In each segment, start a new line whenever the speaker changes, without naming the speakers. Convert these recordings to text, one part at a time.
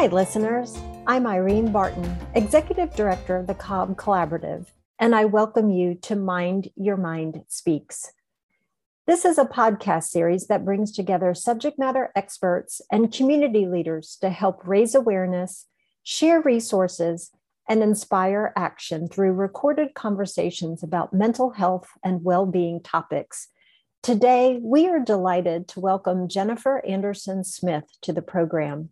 Hi, listeners. I'm Irene Barton, Executive Director of the Cobb Collaborative, and I welcome you to Mind Your Mind Speaks. This is a podcast series that brings together subject matter experts and community leaders to help raise awareness, share resources, and inspire action through recorded conversations about mental health and well being topics. Today, we are delighted to welcome Jennifer Andersen Smith to the program.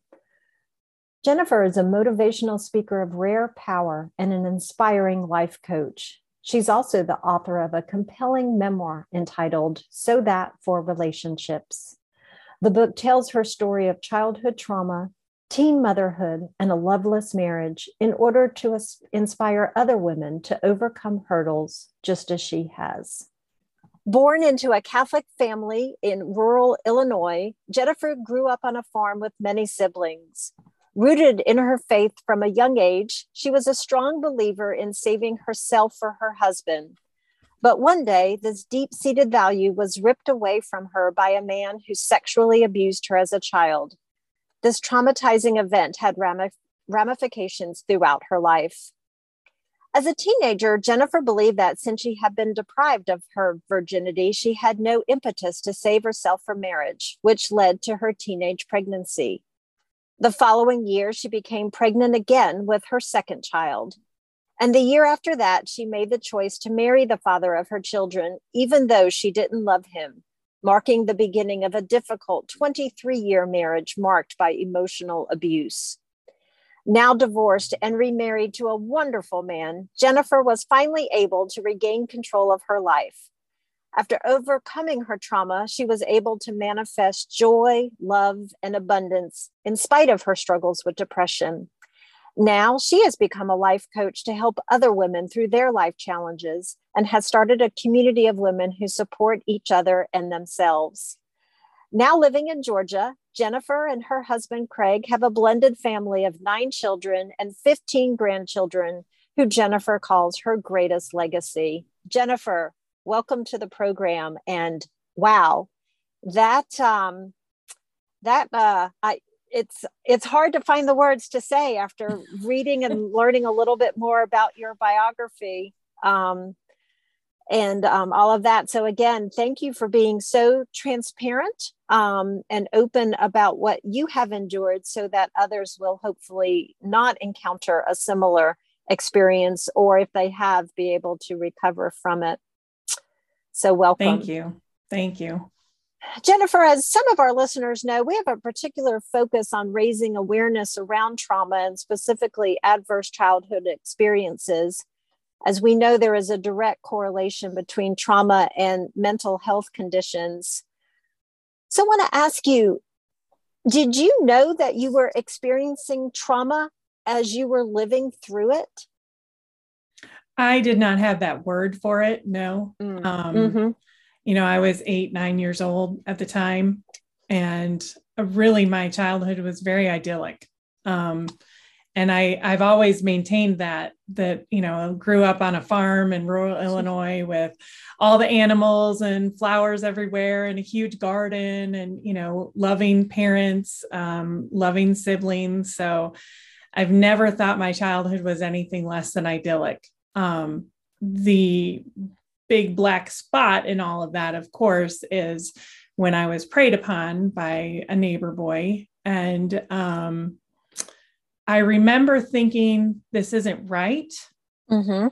Jennifer is a motivational speaker of rare power and an inspiring life coach. She's also the author of a compelling memoir entitled So That for Relationships. The book tells her story of childhood trauma, teen motherhood, and a loveless marriage in order to inspire other women to overcome hurdles just as she has. Born into a Catholic family in rural Illinois, Jennifer grew up on a farm with many siblings. Rooted in her faith from a young age, she was a strong believer in saving herself for her husband. But one day, this deep seated value was ripped away from her by a man who sexually abused her as a child. This traumatizing event had ramifications throughout her life. As a teenager, Jennifer believed that since she had been deprived of her virginity, she had no impetus to save herself for marriage, which led to her teenage pregnancy. The following year, she became pregnant again with her second child. And the year after that, she made the choice to marry the father of her children, even though she didn't love him, marking the beginning of a difficult 23 year marriage marked by emotional abuse. Now divorced and remarried to a wonderful man, Jennifer was finally able to regain control of her life. After overcoming her trauma, she was able to manifest joy, love, and abundance in spite of her struggles with depression. Now she has become a life coach to help other women through their life challenges and has started a community of women who support each other and themselves. Now living in Georgia, Jennifer and her husband Craig have a blended family of nine children and 15 grandchildren who Jennifer calls her greatest legacy. Jennifer, welcome to the program. And wow that um that uh i it's it's hard to find the words to say after reading and learning a little bit more about your biography. Um and um, all of that. So again thank you for being so transparent um, and open about what you have endured so that others will hopefully not encounter a similar experience or if they have be able to recover from it so, welcome.
Thank you. Thank you.
Jennifer, as some of our listeners know, we have a particular focus on raising awareness around trauma and specifically adverse childhood experiences. As we know, there is a direct correlation between trauma and mental health conditions. So, I want to ask you did you know that you were experiencing trauma as you were living through it?
I did not have that word for it. No. Mm. Um, mm-hmm. You know, I was eight, nine years old at the time. And really, my childhood was very idyllic. Um, and I, I've always maintained that, that, you know, grew up on a farm in rural Illinois with all the animals and flowers everywhere and a huge garden and, you know, loving parents, um, loving siblings. So I've never thought my childhood was anything less than idyllic. Um, the big black spot in all of that, of course, is when I was preyed upon by a neighbor boy. And um, I remember thinking, this isn't right. Mm-hmm.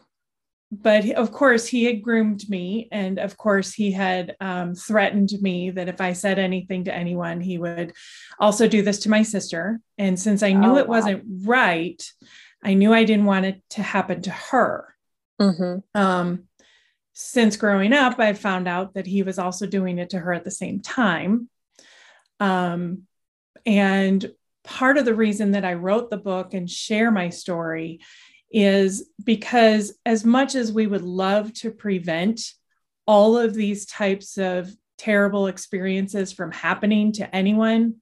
But of course, he had groomed me. And of course, he had um, threatened me that if I said anything to anyone, he would also do this to my sister. And since I knew oh, it wow. wasn't right, I knew I didn't want it to happen to her. Mm-hmm. Um, since growing up, I found out that he was also doing it to her at the same time. Um, and part of the reason that I wrote the book and share my story is because, as much as we would love to prevent all of these types of terrible experiences from happening to anyone,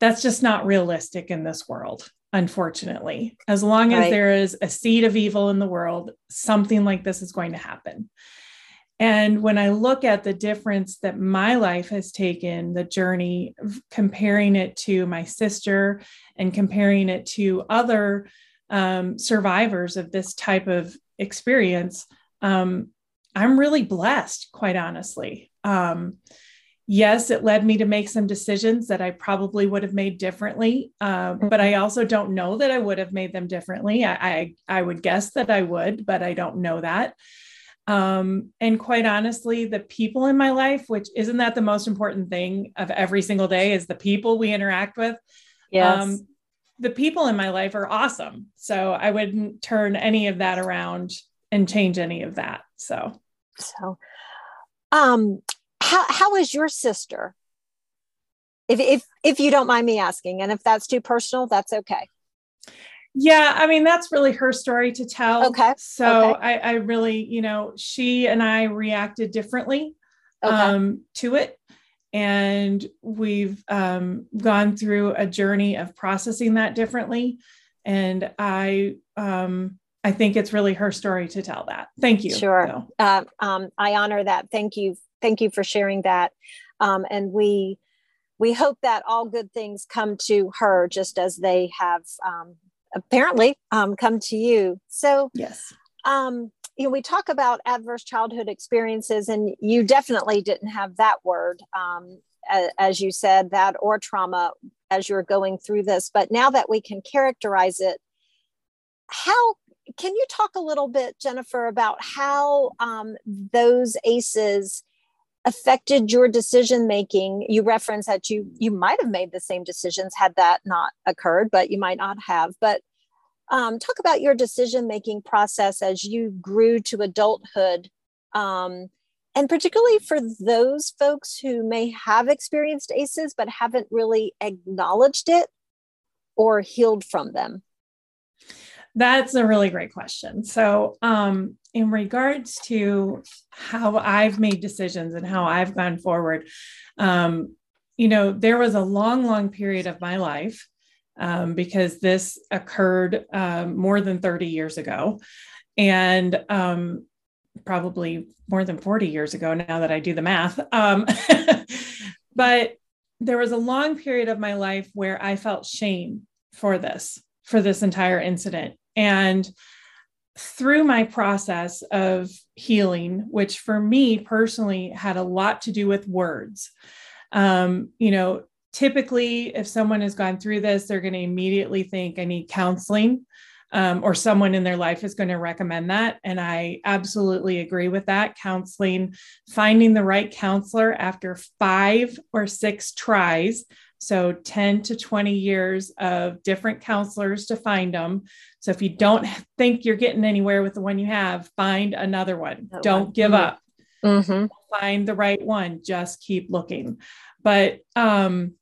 that's just not realistic in this world unfortunately. As long as right. there is a seed of evil in the world, something like this is going to happen. And when I look at the difference that my life has taken, the journey, comparing it to my sister and comparing it to other um, survivors of this type of experience, um, I'm really blessed, quite honestly. Um, yes, it led me to make some decisions that I probably would have made differently, uh, but I also don't know that I would have made them differently. I, I, I would guess that I would, but I don't know that. Um, and quite honestly, the people in my life, which isn't that the most important thing of every single day, is the people we interact with.
Yes. Um,
the people in my life are awesome. So I wouldn't turn any of that around and change any of that. So,
so, um, how, how is your sister? If, if, if you don't mind me asking, and if that's too personal, that's okay.
Yeah, I mean, that's really her story to tell.
Okay.
So
okay.
I, I really, you know, she and I reacted differently okay. um, to it. And we've um, gone through a journey of processing that differently. And I, um, I think it's really her story to tell that. Thank you.
Sure. So. Uh, um, I honor that. Thank you. Thank you for sharing that. Um, and we, we hope that all good things come to her just as they have um, apparently um, come to you. So,
yes.
Um, you know, we talk about adverse childhood experiences, and you definitely didn't have that word, um, as you said, that or trauma as you're going through this. But now that we can characterize it, how can you talk a little bit, Jennifer, about how um, those ACEs affected your decision making. You reference that you you might have made the same decisions had that not occurred but you might not have. But um, talk about your decision making process as you grew to adulthood um, and particularly for those folks who may have experienced ACEs but haven't really acknowledged it or healed from them.
That's a really great question. So, um, in regards to how I've made decisions and how I've gone forward, um, you know, there was a long, long period of my life um, because this occurred um, more than 30 years ago. And um, probably more than 40 years ago now that I do the math. Um, but there was a long period of my life where I felt shame for this, for this entire incident. And through my process of healing, which for me personally had a lot to do with words, um, you know, typically if someone has gone through this, they're going to immediately think, I need counseling. Um, or someone in their life is going to recommend that. And I absolutely agree with that. Counseling, finding the right counselor after five or six tries so 10 to 20 years of different counselors to find them. So if you don't think you're getting anywhere with the one you have, find another one. That don't one. give mm-hmm. up. Mm-hmm. Find the right one. Just keep looking. But, um,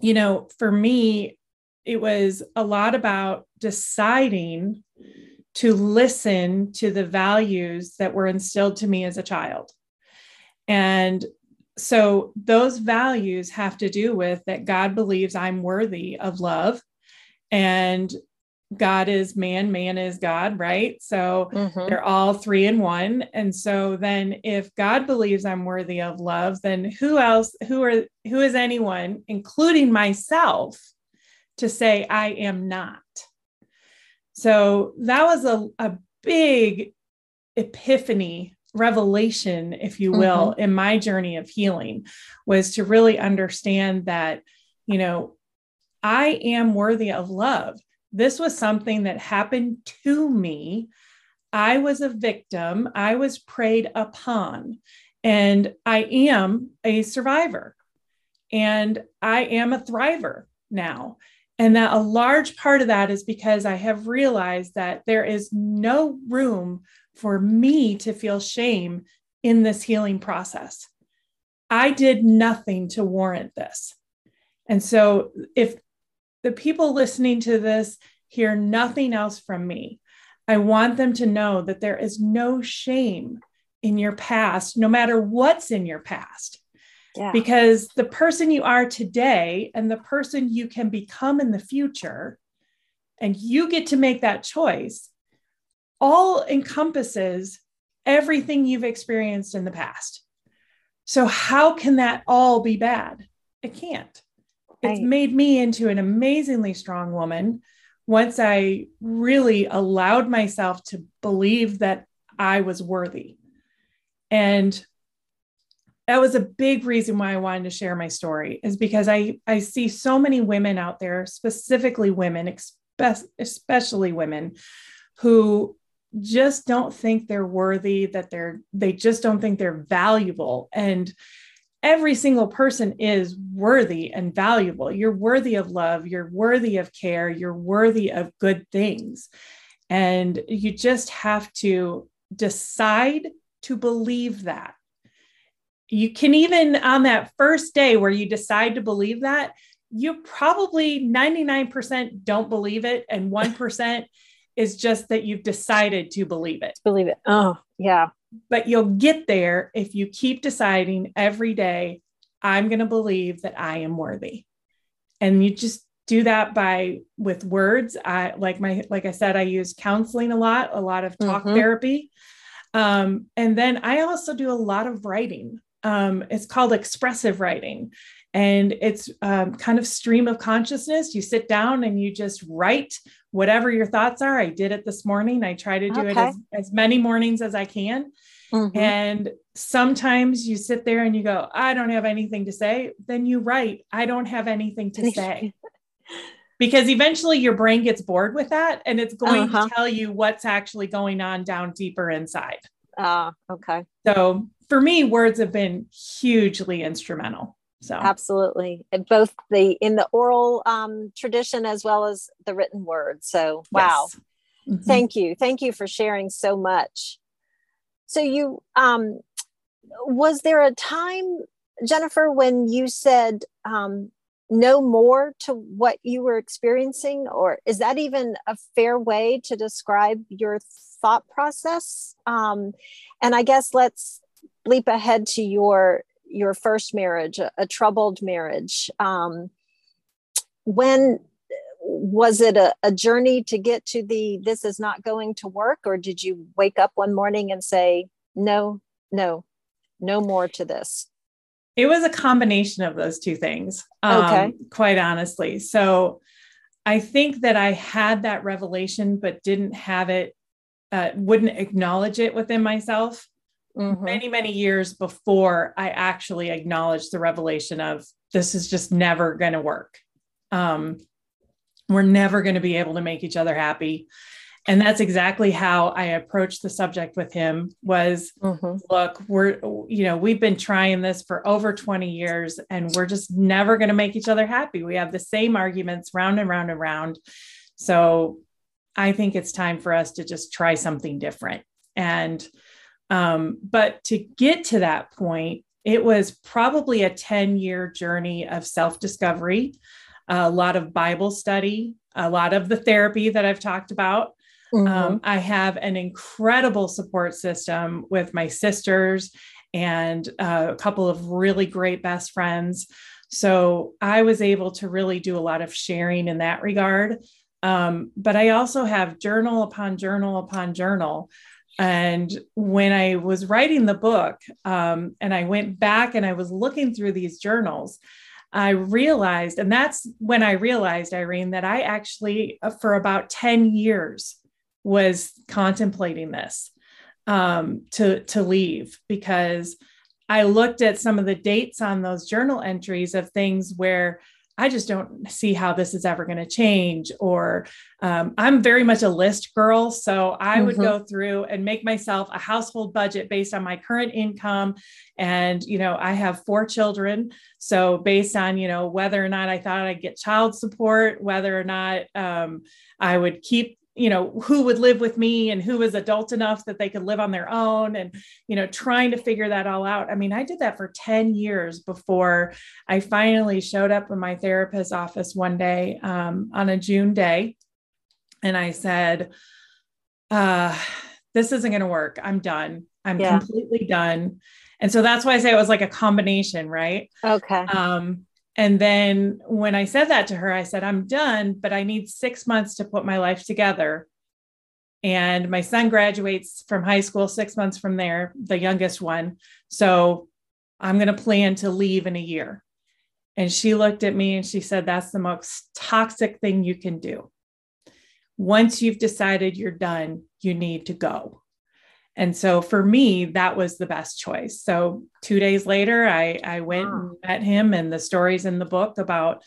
you know, for me, it was a lot about deciding to listen to the values that were instilled to me as a child. And so those values have to do with that God believes I'm worthy of love and God is man, man is God, right? So mm-hmm. they're all three in one. And so then if God believes I'm worthy of love, then who else, who are who is anyone, including myself, to say I am not? So that was a, a big epiphany revelation, if you will, mm-hmm. in my journey of healing was to really understand that, you know, I am worthy of love. This was something that happened to me. I was a victim, I was preyed upon, and I am a survivor. And I am a thriver now. And that a large part of that is because I have realized that there is no room for me to feel shame in this healing process. I did nothing to warrant this. And so, if the people listening to this hear nothing else from me, I want them to know that there is no shame in your past, no matter what's in your past. Yeah. Because the person you are today and the person you can become in the future, and you get to make that choice, all encompasses everything you've experienced in the past. So, how can that all be bad? It can't. It's made me into an amazingly strong woman once I really allowed myself to believe that I was worthy. And that was a big reason why I wanted to share my story is because I, I see so many women out there, specifically women, especially women who just don't think they're worthy, that they're, they just don't think they're valuable. And every single person is worthy and valuable. You're worthy of love, you're worthy of care, you're worthy of good things. And you just have to decide to believe that. You can even on that first day where you decide to believe that, you probably 99% don't believe it and 1% is just that you've decided to believe it.
Believe it. Oh, yeah
but you'll get there if you keep deciding every day, I'm going to believe that I am worthy. And you just do that by with words. I like my, like I said, I use counseling a lot, a lot of talk mm-hmm. therapy. Um, and then I also do a lot of writing. Um, it's called expressive writing and it's um, kind of stream of consciousness. You sit down and you just write whatever your thoughts are. I did it this morning. I try to do okay. it as, as many mornings as I can. Mm-hmm. And sometimes you sit there and you go, I don't have anything to say. Then you write, I don't have anything to say. because eventually your brain gets bored with that and it's going uh-huh. to tell you what's actually going on down deeper inside.
Ah, uh, okay.
So for me, words have been hugely instrumental. So
absolutely, both the in the oral um, tradition as well as the written word. So wow, yes. mm-hmm. thank you, thank you for sharing so much. So you um, was there a time, Jennifer, when you said um, no more to what you were experiencing, or is that even a fair way to describe your thought process? Um, and I guess let's leap ahead to your your first marriage, a, a troubled marriage. Um, when was it a, a journey to get to the this is not going to work, or did you wake up one morning and say, no, no, no more to this?
It was a combination of those two things. Um, okay. Quite honestly. So I think that I had that revelation, but didn't have it, uh, wouldn't acknowledge it within myself mm-hmm. many, many years before I actually acknowledged the revelation of this is just never going to work. Um, we're never going to be able to make each other happy. And that's exactly how I approached the subject with him was mm-hmm. look, we're, you know, we've been trying this for over 20 years and we're just never going to make each other happy. We have the same arguments round and round and round. So I think it's time for us to just try something different. And um, but to get to that point, it was probably a 10 year journey of self discovery, a lot of Bible study, a lot of the therapy that I've talked about. Mm-hmm. Um, I have an incredible support system with my sisters and uh, a couple of really great best friends. So I was able to really do a lot of sharing in that regard. Um, but I also have journal upon journal upon journal and when I was writing the book, um, and I went back and I was looking through these journals, I realized, and that's when I realized, Irene, that I actually, uh, for about 10 years, was contemplating this um, to, to leave because I looked at some of the dates on those journal entries of things where I just don't see how this is ever going to change. Or um, I'm very much a list girl. So I mm-hmm. would go through and make myself a household budget based on my current income. And, you know, I have four children. So based on, you know, whether or not I thought I'd get child support, whether or not um, I would keep you know who would live with me and who was adult enough that they could live on their own and you know trying to figure that all out. I mean i did that for 10 years before i finally showed up in my therapist's office one day um, on a june day. And i said uh, this isn't going to work. I'm done. I'm yeah. completely done. And so that's why i say it was like a combination right?
Okay.
Um and then when I said that to her, I said, I'm done, but I need six months to put my life together. And my son graduates from high school six months from there, the youngest one. So I'm going to plan to leave in a year. And she looked at me and she said, That's the most toxic thing you can do. Once you've decided you're done, you need to go. And so for me, that was the best choice. So two days later, I, I went wow. and met him, and the stories in the book about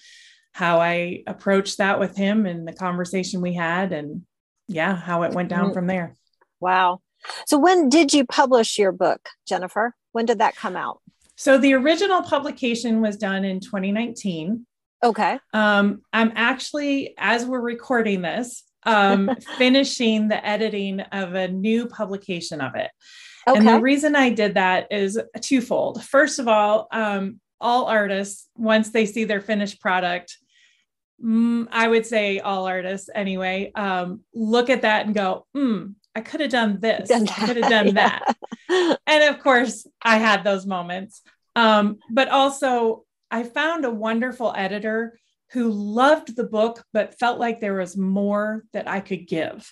how I approached that with him and the conversation we had, and yeah, how it went down mm. from there.
Wow. So when did you publish your book, Jennifer? When did that come out?
So the original publication was done in 2019.
Okay.
Um, I'm actually, as we're recording this, um, finishing the editing of a new publication of it. Okay. And the reason I did that is twofold. First of all, um, all artists, once they see their finished product, mm, I would say all artists anyway, um, look at that and go, hmm, I could have done this. Done I could have done yeah. that. And of course, I had those moments. Um, but also, I found a wonderful editor who loved the book, but felt like there was more that I could give.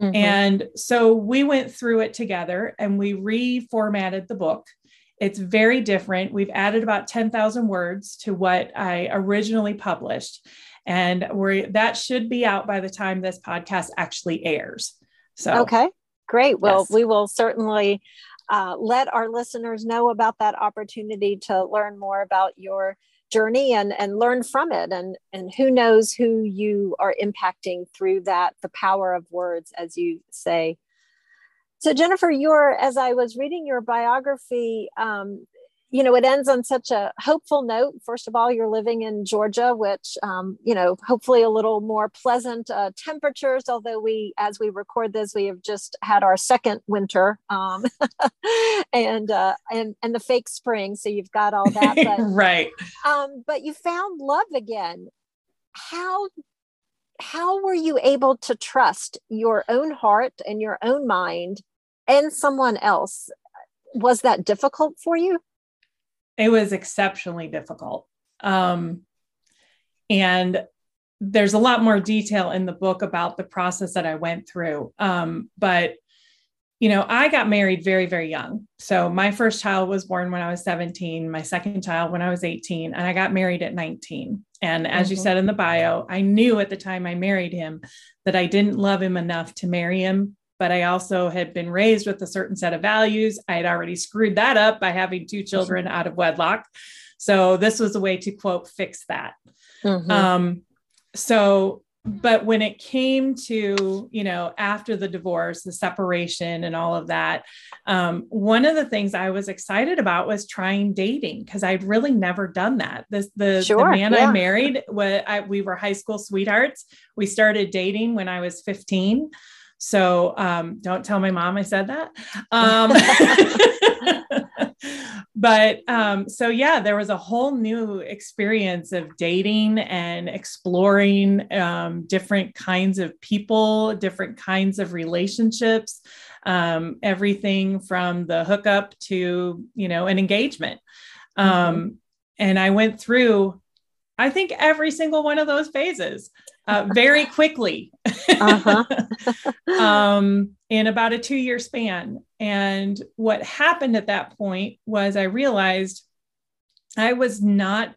Mm-hmm. And so we went through it together and we reformatted the book. It's very different. We've added about 10,000 words to what I originally published. And we that should be out by the time this podcast actually airs. So,
okay, great. Well, yes. we will certainly uh, let our listeners know about that opportunity to learn more about your journey and and learn from it. And and who knows who you are impacting through that the power of words as you say. So jennifer you're as i was reading your biography um, you know, it ends on such a hopeful note. First of all, you're living in Georgia, which, um, you know, hopefully a little more pleasant uh, temperatures. Although we, as we record this, we have just had our second winter, um, and uh, and and the fake spring. So you've got all that,
but, right?
Um, but you found love again. How how were you able to trust your own heart and your own mind and someone else? Was that difficult for you?
It was exceptionally difficult. Um, and there's a lot more detail in the book about the process that I went through. Um, but, you know, I got married very, very young. So my first child was born when I was 17, my second child when I was 18, and I got married at 19. And as mm-hmm. you said in the bio, I knew at the time I married him that I didn't love him enough to marry him but I also had been raised with a certain set of values. I had already screwed that up by having two children out of wedlock. So this was a way to quote fix that. Mm-hmm. Um, so, but when it came to, you know, after the divorce, the separation and all of that, um, one of the things I was excited about was trying dating because I'd really never done that. This the, sure, the man yeah. I married, I, we were high school sweethearts. We started dating when I was 15. So um, don't tell my mom I said that. Um, but um, so, yeah, there was a whole new experience of dating and exploring um, different kinds of people, different kinds of relationships, um, everything from the hookup to, you know, an engagement. Mm-hmm. Um, and I went through, I think, every single one of those phases uh, very quickly uh-huh. um, in about a two year span. And what happened at that point was I realized I was not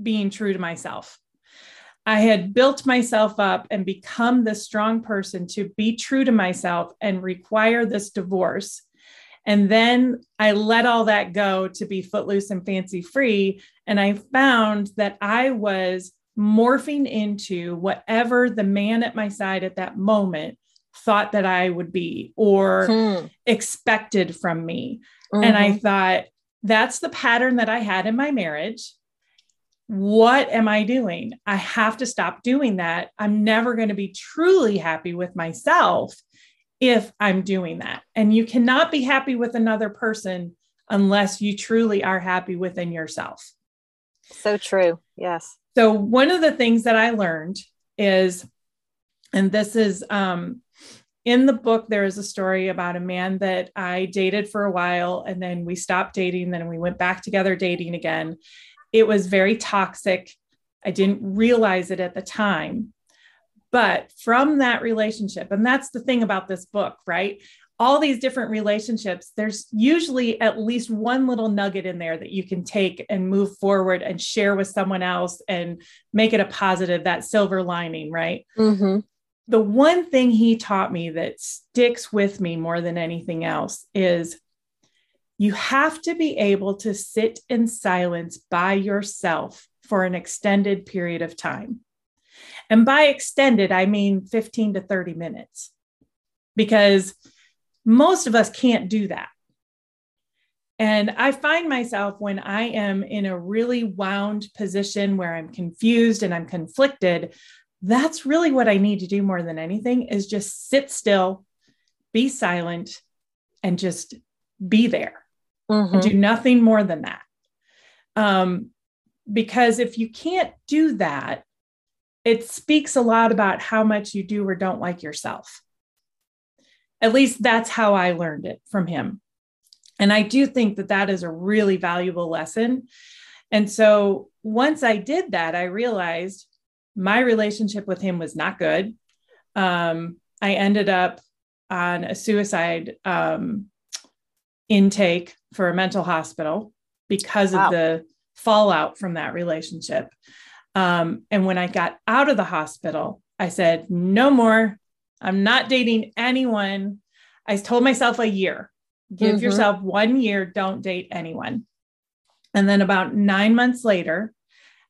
being true to myself. I had built myself up and become this strong person to be true to myself and require this divorce. And then I let all that go to be footloose and fancy free. And I found that I was morphing into whatever the man at my side at that moment thought that I would be or hmm. expected from me. Mm-hmm. And I mm-hmm. thought, that's the pattern that I had in my marriage. What am I doing? I have to stop doing that. I'm never going to be truly happy with myself if I'm doing that. And you cannot be happy with another person unless you truly are happy within yourself.
So true. Yes.
So, one of the things that I learned is, and this is um, in the book, there is a story about a man that I dated for a while and then we stopped dating. Then we went back together dating again. It was very toxic. I didn't realize it at the time. But from that relationship, and that's the thing about this book, right? All these different relationships, there's usually at least one little nugget in there that you can take and move forward and share with someone else and make it a positive, that silver lining, right? Mm-hmm. The one thing he taught me that sticks with me more than anything else is you have to be able to sit in silence by yourself for an extended period of time. And by extended, I mean 15 to 30 minutes, because most of us can't do that. And I find myself when I am in a really wound position where I'm confused and I'm conflicted, that's really what I need to do more than anything is just sit still, be silent, and just be there. Mm-hmm. And do nothing more than that. Um, because if you can't do that, it speaks a lot about how much you do or don't like yourself. At least that's how I learned it from him. And I do think that that is a really valuable lesson. And so once I did that, I realized my relationship with him was not good. Um, I ended up on a suicide um, intake for a mental hospital because wow. of the fallout from that relationship. Um, and when I got out of the hospital, I said, no more. I'm not dating anyone. I told myself a year. Give mm-hmm. yourself one year. Don't date anyone. And then about nine months later,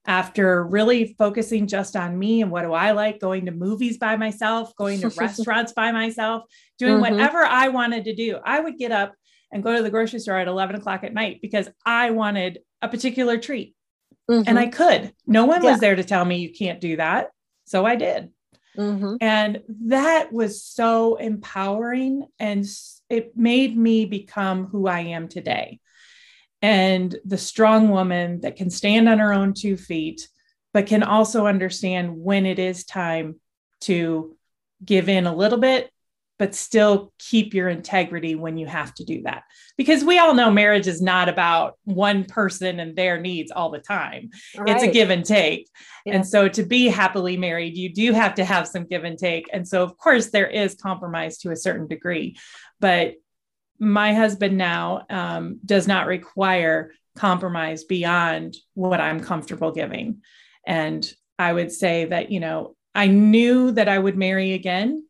after really focusing just on me and what do I like, going to movies by myself, going to restaurants by myself, doing mm-hmm. whatever I wanted to do, I would get up and go to the grocery store at 11 o'clock at night because I wanted a particular treat. Mm-hmm. And I could. No one yeah. was there to tell me you can't do that. So I did. Mm-hmm. And that was so empowering. And it made me become who I am today. And the strong woman that can stand on her own two feet, but can also understand when it is time to give in a little bit but still keep your integrity when you have to do that. Because we all know marriage is not about one person and their needs all the time. Right. It's a give and take. Yeah. And so to be happily married, you do have to have some give and take. And so, of course, there is compromise to a certain degree. But my husband now um, does not require compromise beyond what I'm comfortable giving. And I would say that, you know, I knew that I would marry again,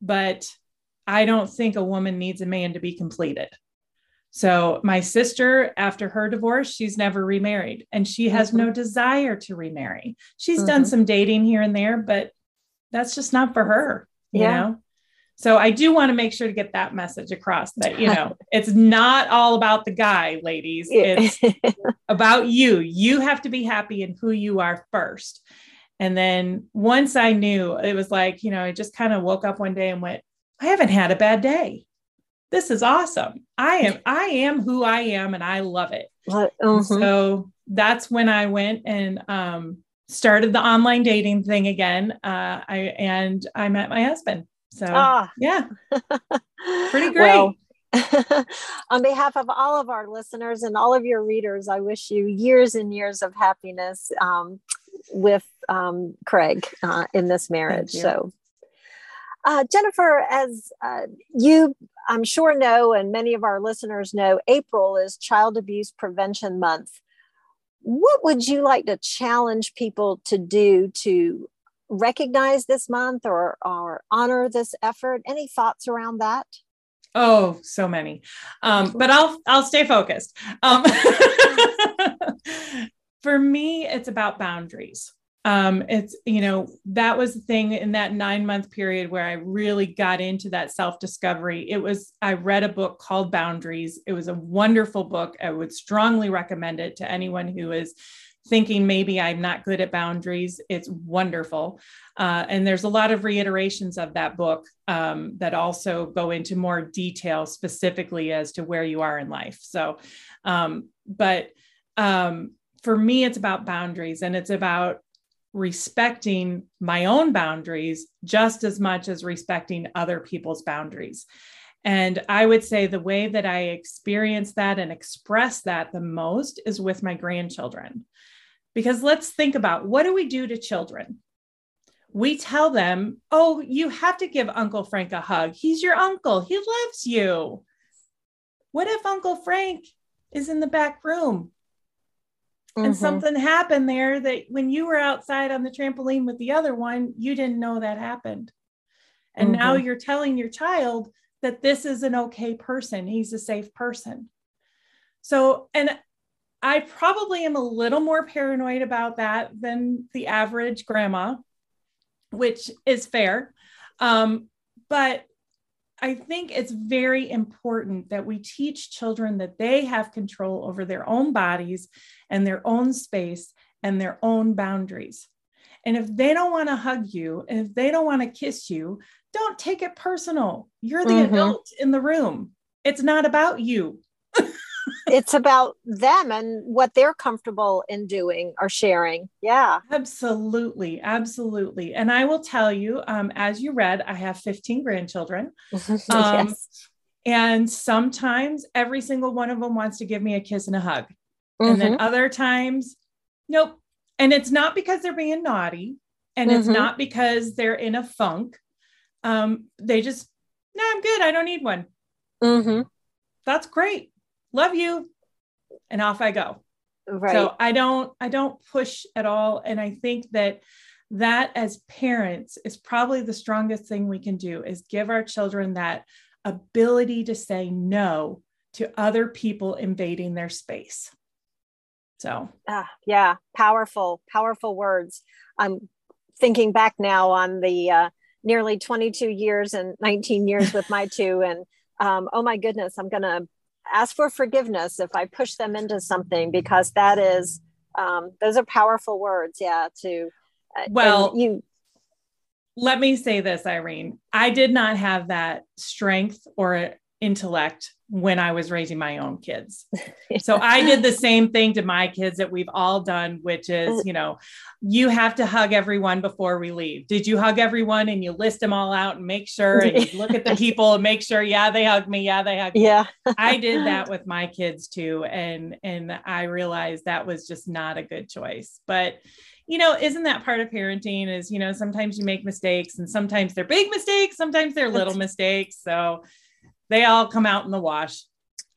but I don't think a woman needs a man to be completed. So, my sister, after her divorce, she's never remarried and she has mm-hmm. no desire to remarry. She's mm-hmm. done some dating here and there, but that's just not for her, you yeah. know? So, I do want to make sure to get that message across that, you know, it's not all about the guy, ladies. It's about you. You have to be happy in who you are first. And then once I knew, it was like, you know, I just kind of woke up one day and went, I haven't had a bad day. This is awesome. I am I am who I am and I love it. Uh-huh. So that's when I went and um, started the online dating thing again. Uh, I and I met my husband. So ah. yeah, pretty great. Well,
on behalf of all of our listeners and all of your readers, I wish you years and years of happiness um, with um, Craig uh, in this marriage. So uh, Jennifer, as uh, you, I'm sure, know, and many of our listeners know, April is Child Abuse Prevention Month. What would you like to challenge people to do to recognize this month or, or honor this effort? Any thoughts around that?
Oh, so many. Um, but I'll I'll stay focused. Um, for me, it's about boundaries um, it's you know that was the thing in that nine month period where i really got into that self discovery it was i read a book called boundaries. It was a wonderful book. I would strongly recommend it to anyone who is thinking maybe i'm not good at boundaries. It's wonderful. Uh, and there's a lot of reiterations of that book um, that also go into more detail specifically as to where you are in life. So um, but um, for me it's about boundaries and it's about respecting my own boundaries just as much as respecting other people's boundaries. And I would say the way that I experience that and express that the most is with my grandchildren. Because let's think about what do we do to children? we tell them, oh, you have to give Uncle Frank a hug. He's your uncle, he loves you. What if Uncle Frank is in the back room mm-hmm. and something happened there that when you were outside on the trampoline with the other one, you didn't know that happened? And mm-hmm. now you're telling your child that this is an okay person, he's a safe person. So, and I probably am a little more paranoid about that than the average grandma, which is fair. Um, but I think it's very important that we teach children that they have control over their own bodies and their own space and their own boundaries. And if they don't want to hug you and if they don't want to kiss you, don't take it personal. You're the mm-hmm. adult in the room. It's not about you
it's about them and what they're comfortable in doing or sharing. Yeah.
Absolutely. Absolutely. And I will tell you, um, as you read, I have 15 grandchildren. Um, yes. And sometimes every single one of them wants to give me a kiss and a hug. Mm-hmm. And then mm-hmm. other times, nope. And it's not because they're being naughty and mm-hmm. it's not because they're in a funk. Um, they just, no, I'm good. I don't need one. Mm-hmm. That's great love you and off i go. Right. So i don't i don't push at all. And i think that that as parents is probably the strongest thing we can do is give our children that ability to say no to other people invading their space. So.
Ah, yeah powerful powerful words. I'm thinking back now on the uh, nearly 22 years and 19 years with my two and um, oh my goodness i'm going to ask for forgiveness if I push them into something because that is um, those are powerful words. Yeah. To
uh, well, you. Let me say this, Irene. I did not have that strength or intellect when I was raising my own kids. So I did the same thing to my kids that we've all done, which is, mm. you know, you have to hug everyone before we leave. Did you hug everyone and you list them all out and make sure and you look at the people and make sure, yeah, they hugged me. Yeah, they
yeah.
me. I did that with my kids too. And and I realized that was just not a good choice. But you know, isn't that part of parenting is, you know, sometimes you make mistakes and sometimes they're big mistakes, sometimes they're little mistakes. So they all come out in the wash.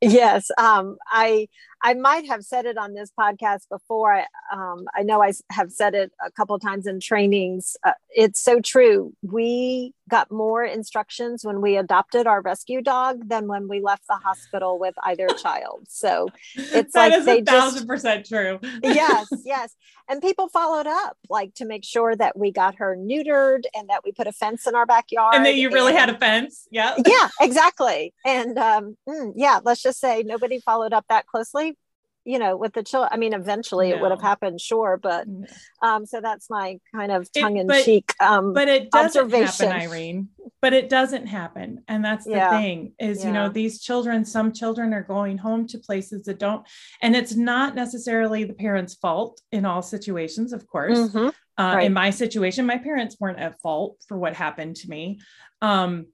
yes, um, I I might have said it on this podcast before. I, um, I know I have said it a couple times in trainings. Uh, it's so true. We got more instructions when we adopted our rescue dog than when we left the hospital with either child. So it's
that
like
is they a thousand just, percent true.
yes, yes. And people followed up, like to make sure that we got her neutered and that we put a fence in our backyard.
And that you really and, had a fence. Yeah.
Yeah, exactly. And um, mm, yeah, let's just say nobody followed up that closely you know with the children i mean eventually no. it would have happened sure but um so that's my kind of tongue-in-cheek um
but it doesn't happen irene but it doesn't happen and that's the yeah. thing is yeah. you know these children some children are going home to places that don't and it's not necessarily the parents fault in all situations of course mm-hmm. uh, right. in my situation my parents weren't at fault for what happened to me um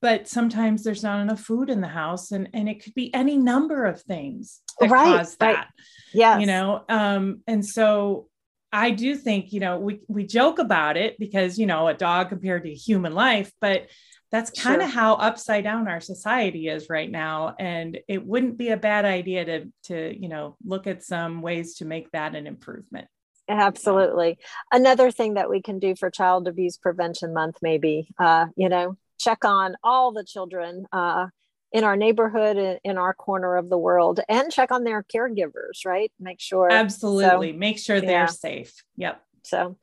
but sometimes there's not enough food in the house and and it could be any number of things that right, cause that right.
yeah
you know um and so i do think you know we we joke about it because you know a dog compared to human life but that's kind of sure. how upside down our society is right now and it wouldn't be a bad idea to to you know look at some ways to make that an improvement
absolutely another thing that we can do for child abuse prevention month maybe uh, you know check on all the children uh, in our neighborhood in our corner of the world and check on their caregivers right? Make sure
absolutely. so, make sure they're yeah. safe. Yep.
So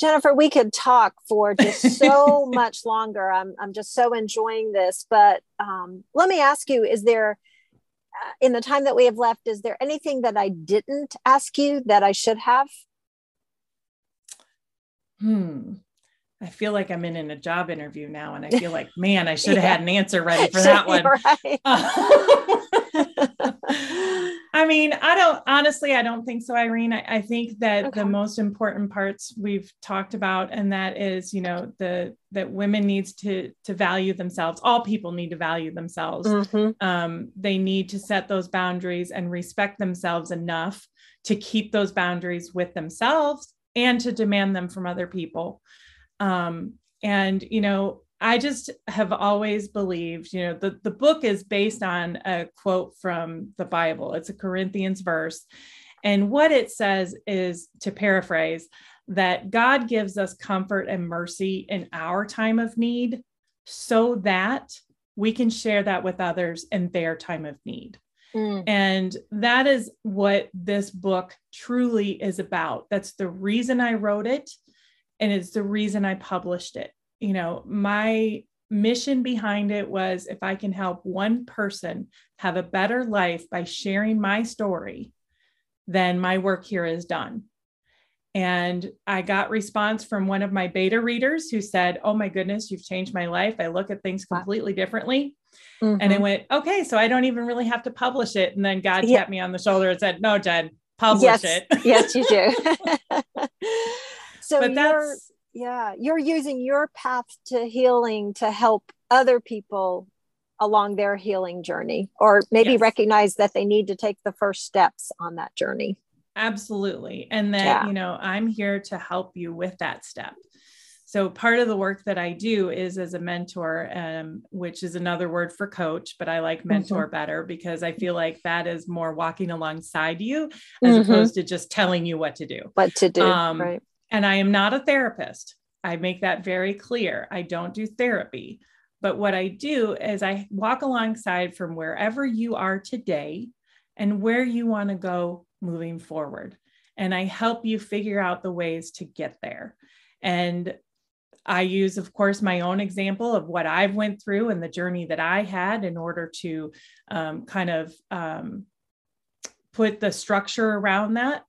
jennifer we could talk for just so much longer. I'm, I'm just so enjoying this but um, let me ask you is there uh, in the time that we have left is there anything that i didn't ask you that i should have?
Hmm I feel like I'm in, in a job interview now, and I feel like, man, I should have yeah. had an answer ready for that one. Right. I mean, I don't honestly, I don't think so, Irene. I, I think that okay. the most important parts we've talked about, and that is, you know, the that women needs to to value themselves. All people need to value themselves. Mm-hmm. Um, they need to set those boundaries and respect themselves enough to keep those boundaries with themselves and to demand them from other people. Um, and, you know, I just have always believed, you know, the, the book is based on a quote from the Bible. It's a Corinthians verse. And what it says is to paraphrase that God gives us comfort and mercy in our time of need so that we can share that with others in their time of need. Mm. And that is what this book truly is about. That's the reason I wrote it. And it's the reason I published it. You know, my mission behind it was if I can help one person have a better life by sharing my story, then my work here is done. And I got response from one of my beta readers who said, Oh my goodness, you've changed my life. I look at things completely differently. Mm-hmm. And I went, Okay, so I don't even really have to publish it. And then God yeah. tapped me on the shoulder and said, No, Jen, publish
yes.
it.
yes, you do. so but you're, yeah, you're using your path to healing to help other people along their healing journey, or maybe yes. recognize that they need to take the first steps on that journey.
Absolutely. And that, yeah. you know, I'm here to help you with that step. So part of the work that I do is as a mentor, um, which is another word for coach, but I like mm-hmm. mentor mm-hmm. better because I feel like that is more walking alongside you as mm-hmm. opposed to just telling you what to do.
What to do. Um, right.
And I am not a therapist. I make that very clear. I don't do therapy. But what I do is I walk alongside from wherever you are today and where you want to go moving forward. And I help you figure out the ways to get there. And I use, of course, my own example of what I've went through and the journey that I had in order to um, kind of um, put the structure around that.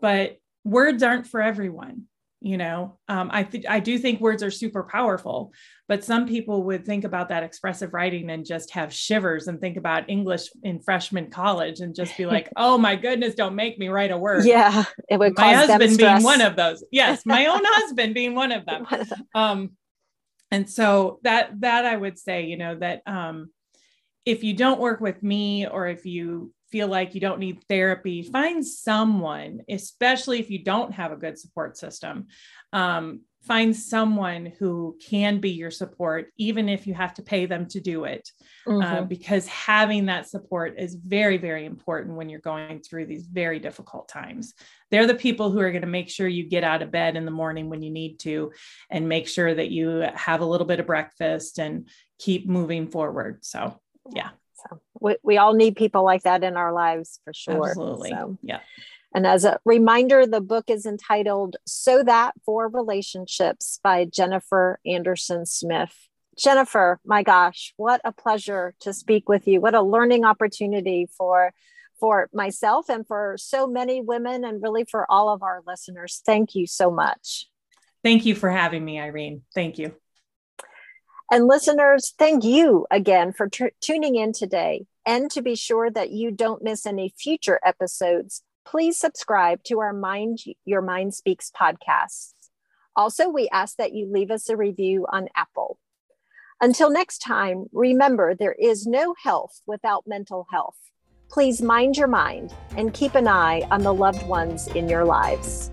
But words aren't for everyone you know? Um, i th- i do think words are super powerful but some people would think about that expressive writing and just have shivers and think about english in freshman college and just be like oh my goodness don't make me write a word.
Yeah it would
my husband being one of those. Yes my own husband being one of them. Um and so that that i would say you know that um if you don't work with me or if you feel like you don't need therapy, find someone, especially if you don't have a good support system. Um, find someone who can be your support, even if you have to pay them to do it, uh, mm-hmm. uh, because having that support is very, very important when you're going through these very difficult times. They're the people who are going to make sure you get out of bed in the morning when you need to, and make sure that you have a little bit of breakfast and keep moving forward. So, yeah.
So we, we all need people like that in our lives for sure.
Absolutely.
So,
yeah.
And as a reminder, the book is entitled So That for Relationships by Jennifer Andersen Smith. Jennifer, my gosh, what a pleasure to speak with you. What a learning opportunity for for myself and for so many women and really for all of our listeners. Thank you so much.
Thank you for having me, Irene. Thank you.
And listeners, thank you again for t- tuning in today. And to be sure that you don't miss any future episodes, please subscribe to our Mind Your Mind Speaks podcast. Also, we ask that you leave us a review on Apple. Until next time, remember there is no health without mental health. Please mind your mind and keep an eye on the loved ones in your lives.